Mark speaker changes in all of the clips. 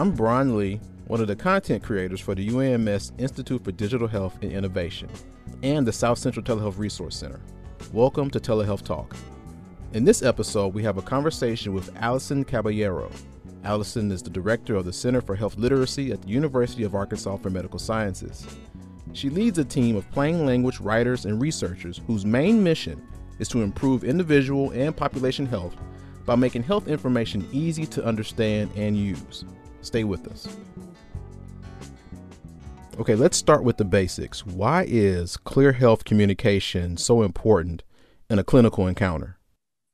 Speaker 1: I'm Brian Lee, one of the content creators for the UAMS Institute for Digital Health and Innovation and the South Central Telehealth Resource Center. Welcome to Telehealth Talk. In this episode, we have a conversation with Allison Caballero. Allison is the director of the Center for Health Literacy at the University of Arkansas for Medical Sciences. She leads a team of plain language writers and researchers whose main mission is to improve individual and population health by making health information easy to understand and use. Stay with us. Okay, let's start with the basics. Why is clear health communication so important in a clinical encounter?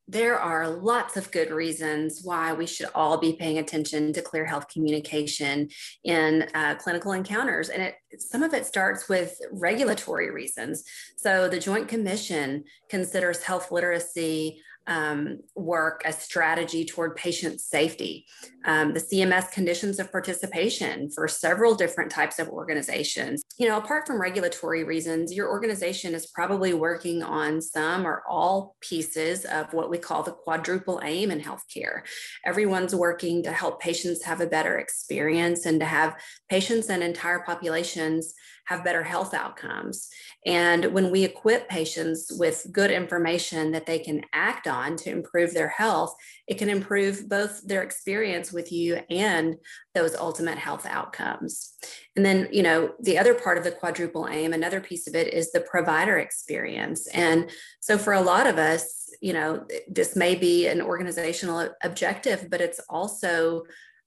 Speaker 2: There are lots of good reasons why we should all be paying attention to clear health communication in uh, clinical encounters. And it, some of it starts with regulatory reasons. So, the Joint Commission considers health literacy um, work a strategy toward patient safety. Um, the CMS conditions of participation for several different types of organizations. You know, apart from regulatory reasons, your organization is probably working on some or all pieces of what we call the quadruple aim in healthcare. Everyone's working to help patients have a better experience and to have patients and entire populations have better health outcomes. And when we equip patients with good information that they can act on to improve their health, it can improve both their experience with you and those ultimate health outcomes. And then, you know, the other part of the quadruple aim, another piece of it is the provider experience. And so for a lot of us, you know, this may be an organizational objective, but it's also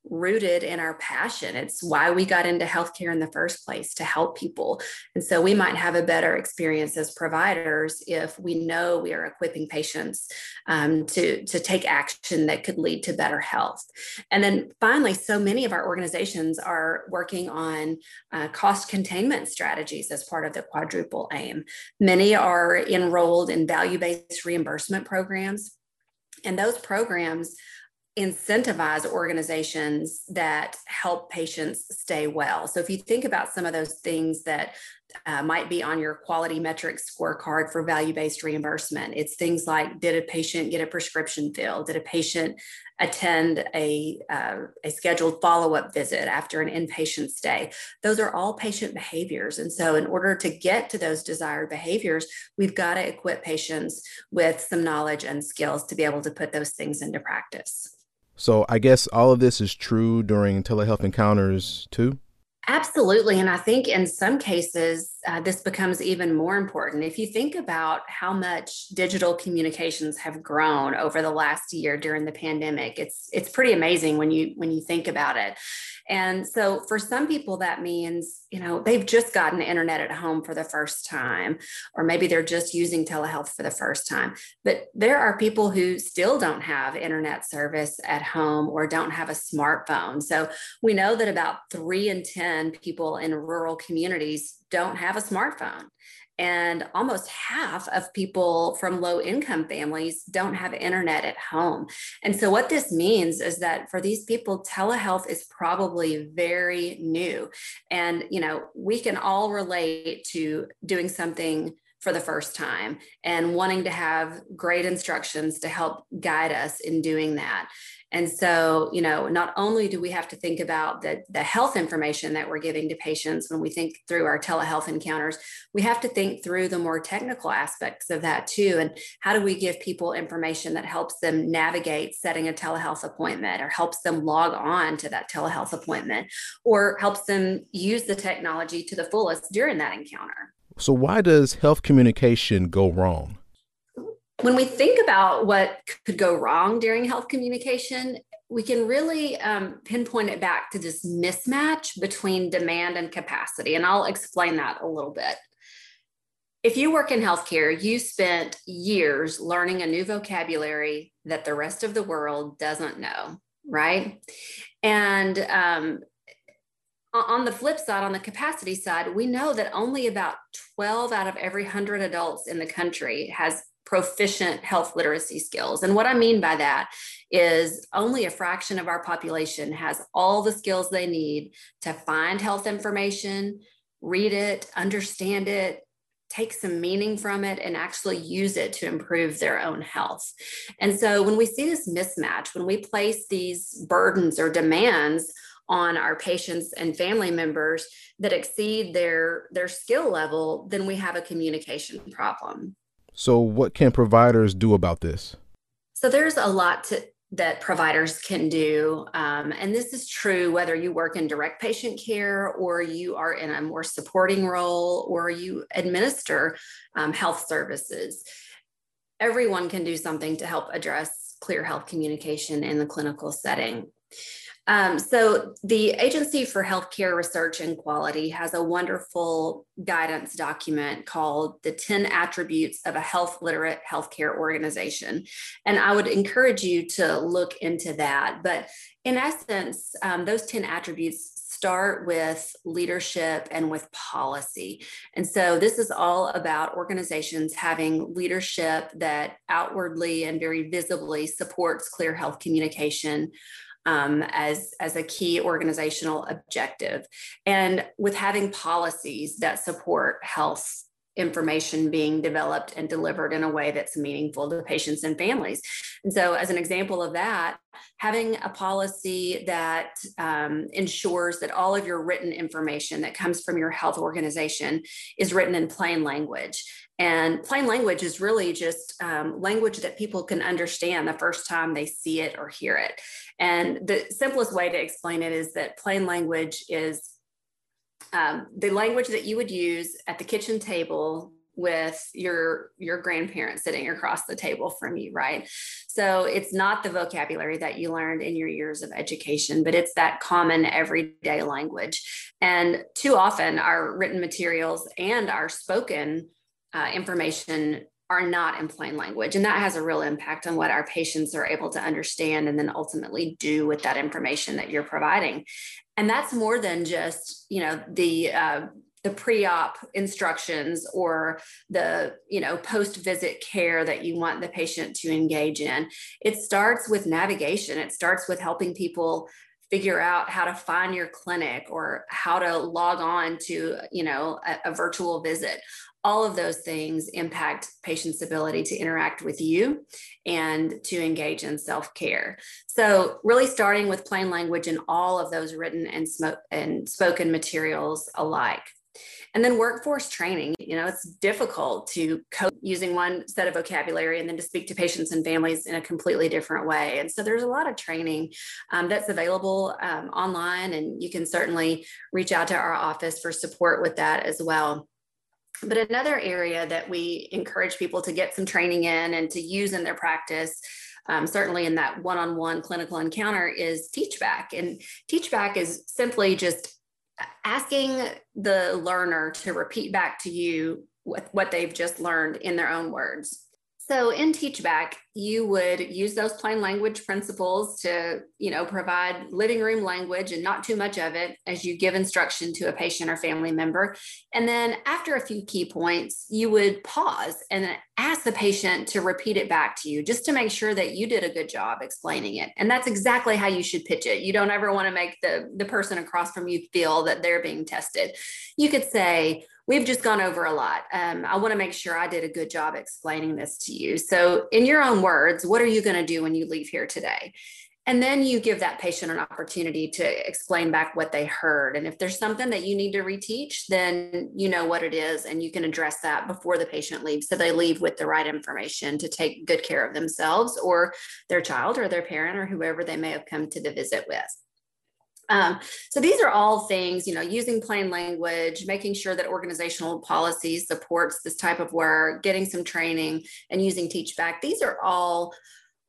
Speaker 2: rooted in our passion. It's why we got into healthcare in the first place to help people. And so we might have a better experience as providers if we know we are equipping patients um, to, to take action that could lead to better health. And then finally, so many of our organizations are working on uh, cost containment strategies as part of the quadruple aim. Many are enrolled in value based reimbursement programs. And those programs incentivize organizations that help patients stay well. So, if you think about some of those things that uh, might be on your quality metrics scorecard for value based reimbursement, it's things like did a patient get a prescription filled? Did a patient attend a, uh, a scheduled follow up visit after an inpatient stay? Those are all patient behaviors. And so, in order to get to those desired behaviors, we've got to equip patients with some knowledge and skills to be able to put those things into practice.
Speaker 1: So I guess all of this is true during telehealth encounters too?
Speaker 2: Absolutely. And I think in some cases, uh, this becomes even more important. If you think about how much digital communications have grown over the last year during the pandemic, it's it's pretty amazing when you when you think about it. And so for some people, that means, you know, they've just gotten internet at home for the first time, or maybe they're just using telehealth for the first time. But there are people who still don't have internet service at home or don't have a smartphone. So we know that about three in 10 people in rural communities don't have a smartphone and almost half of people from low income families don't have internet at home. And so, what this means is that for these people, telehealth is probably very new. And, you know, we can all relate to doing something for the first time and wanting to have great instructions to help guide us in doing that. And so, you know, not only do we have to think about the, the health information that we're giving to patients when we think through our telehealth encounters, we have to think through the more technical aspects of that too. And how do we give people information that helps them navigate setting a telehealth appointment or helps them log on to that telehealth appointment or helps them use the technology to the fullest during that encounter?
Speaker 1: So, why does health communication go wrong?
Speaker 2: when we think about what could go wrong during health communication, we can really um, pinpoint it back to this mismatch between demand and capacity. And I'll explain that a little bit. If you work in healthcare, you spent years learning a new vocabulary that the rest of the world doesn't know, right? And um, on the flip side, on the capacity side, we know that only about 12 out of every 100 adults in the country has proficient health literacy skills. And what I mean by that is only a fraction of our population has all the skills they need to find health information, read it, understand it, take some meaning from it, and actually use it to improve their own health. And so when we see this mismatch, when we place these burdens or demands on our patients and family members that exceed their their skill level, then we have a communication problem.
Speaker 1: So what can providers do about this?
Speaker 2: So there's a lot to that providers can do. Um, and this is true whether you work in direct patient care or you are in a more supporting role or you administer um, health services. Everyone can do something to help address clear health communication in the clinical setting. Um, so, the Agency for Healthcare Research and Quality has a wonderful guidance document called The 10 Attributes of a Health Literate Healthcare Organization. And I would encourage you to look into that. But in essence, um, those 10 attributes start with leadership and with policy. And so this is all about organizations having leadership that outwardly and very visibly supports clear health communication um, as, as a key organizational objective. And with having policies that support health information being developed and delivered in a way that's meaningful to patients and families. And so, as an example of that, having a policy that um, ensures that all of your written information that comes from your health organization is written in plain language. And plain language is really just um, language that people can understand the first time they see it or hear it. And the simplest way to explain it is that plain language is um, the language that you would use at the kitchen table with your your grandparents sitting across the table from you right? So it's not the vocabulary that you learned in your years of education but it's that common everyday language. And too often our written materials and our spoken uh, information are not in plain language and that has a real impact on what our patients are able to understand and then ultimately do with that information that you're providing. And that's more than just you know the uh, the pre-op instructions or the you know post-visit care that you want the patient to engage in. It starts with navigation. It starts with helping people figure out how to find your clinic or how to log on to you know a, a virtual visit all of those things impact patients' ability to interact with you and to engage in self care. So, really starting with plain language in all of those written and, smoke and spoken materials alike. And then workforce training, you know, it's difficult to cope using one set of vocabulary and then to speak to patients and families in a completely different way. And so there's a lot of training um, that's available um, online, and you can certainly reach out to our office for support with that as well. But another area that we encourage people to get some training in and to use in their practice, um, certainly in that one on one clinical encounter, is teach back And teach back is simply just asking the learner to repeat back to you what, what they've just learned in their own words. So in Teachback, you would use those plain language principles to, you know, provide living room language and not too much of it as you give instruction to a patient or family member. And then after a few key points, you would pause and ask the patient to repeat it back to you just to make sure that you did a good job explaining it. And that's exactly how you should pitch it. You don't ever want to make the, the person across from you feel that they're being tested. You could say, we've just gone over a lot. Um, I want to make sure I did a good job explaining this to you. So, in your own words, what are you going to do when you leave here today? And then you give that patient an opportunity to explain back what they heard. And if there's something that you need to reteach, then you know what it is and you can address that before the patient leaves. So they leave with the right information to take good care of themselves or their child or their parent or whoever they may have come to the visit with. Um, so these are all things, you know, using plain language, making sure that organizational policy supports this type of work, getting some training, and using teach back. These are all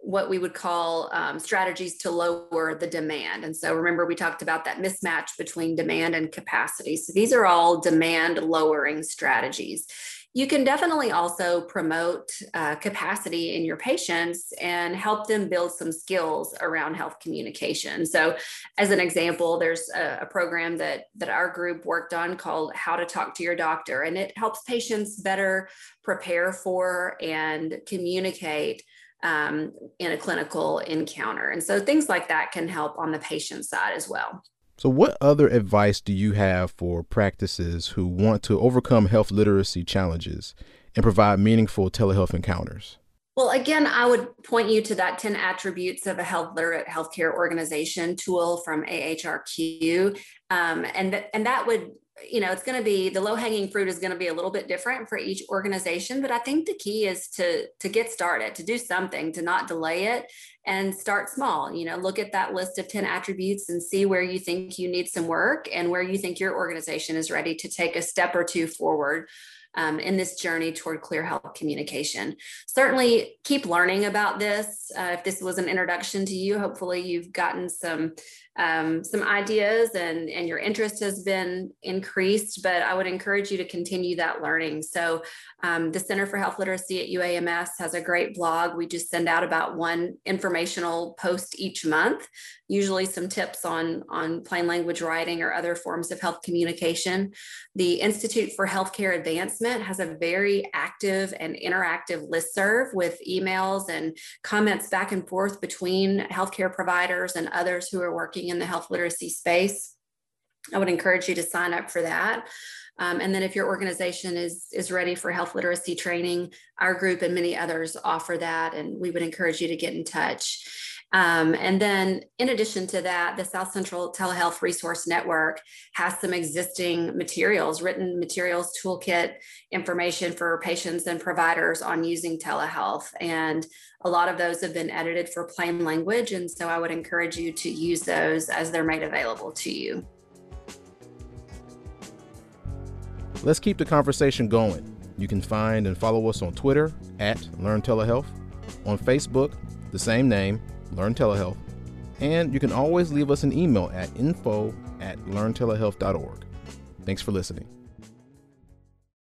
Speaker 2: what we would call um, strategies to lower the demand. And so remember, we talked about that mismatch between demand and capacity. So these are all demand lowering strategies. You can definitely also promote uh, capacity in your patients and help them build some skills around health communication. So, as an example, there's a, a program that that our group worked on called "How to Talk to Your Doctor," and it helps patients better prepare for and communicate um, in a clinical encounter. And so things like that can help on the patient side as well.
Speaker 1: So, what other advice do you have for practices who want to overcome health literacy challenges and provide meaningful telehealth encounters?
Speaker 2: Well, again, I would point you to that 10 attributes of a health literate healthcare organization tool from AHRQ. Um, and, th- and that would you know it's going to be the low hanging fruit is going to be a little bit different for each organization but i think the key is to to get started to do something to not delay it and start small you know look at that list of 10 attributes and see where you think you need some work and where you think your organization is ready to take a step or two forward um, in this journey toward clear health communication. Certainly, keep learning about this. Uh, if this was an introduction to you, hopefully you've gotten some um, some ideas and, and your interest has been increased, but I would encourage you to continue that learning. So um, the Center for Health Literacy at UAMS has a great blog. We just send out about one informational post each month, usually some tips on, on plain language writing or other forms of health communication. The Institute for Healthcare Advancement has a very active and interactive listserv with emails and comments back and forth between healthcare providers and others who are working in the health literacy space. I would encourage you to sign up for that. Um, and then if your organization is, is ready for health literacy training, our group and many others offer that, and we would encourage you to get in touch. Um, and then, in addition to that, the South Central Telehealth Resource Network has some existing materials, written materials, toolkit information for patients and providers on using telehealth. And a lot of those have been edited for plain language. And so I would encourage you to use those as they're made available to you.
Speaker 1: Let's keep the conversation going. You can find and follow us on Twitter at Learn Telehealth, on Facebook, the same name, Learn Telehealth, and you can always leave us an email at info at learntelehealth.org. Thanks for listening.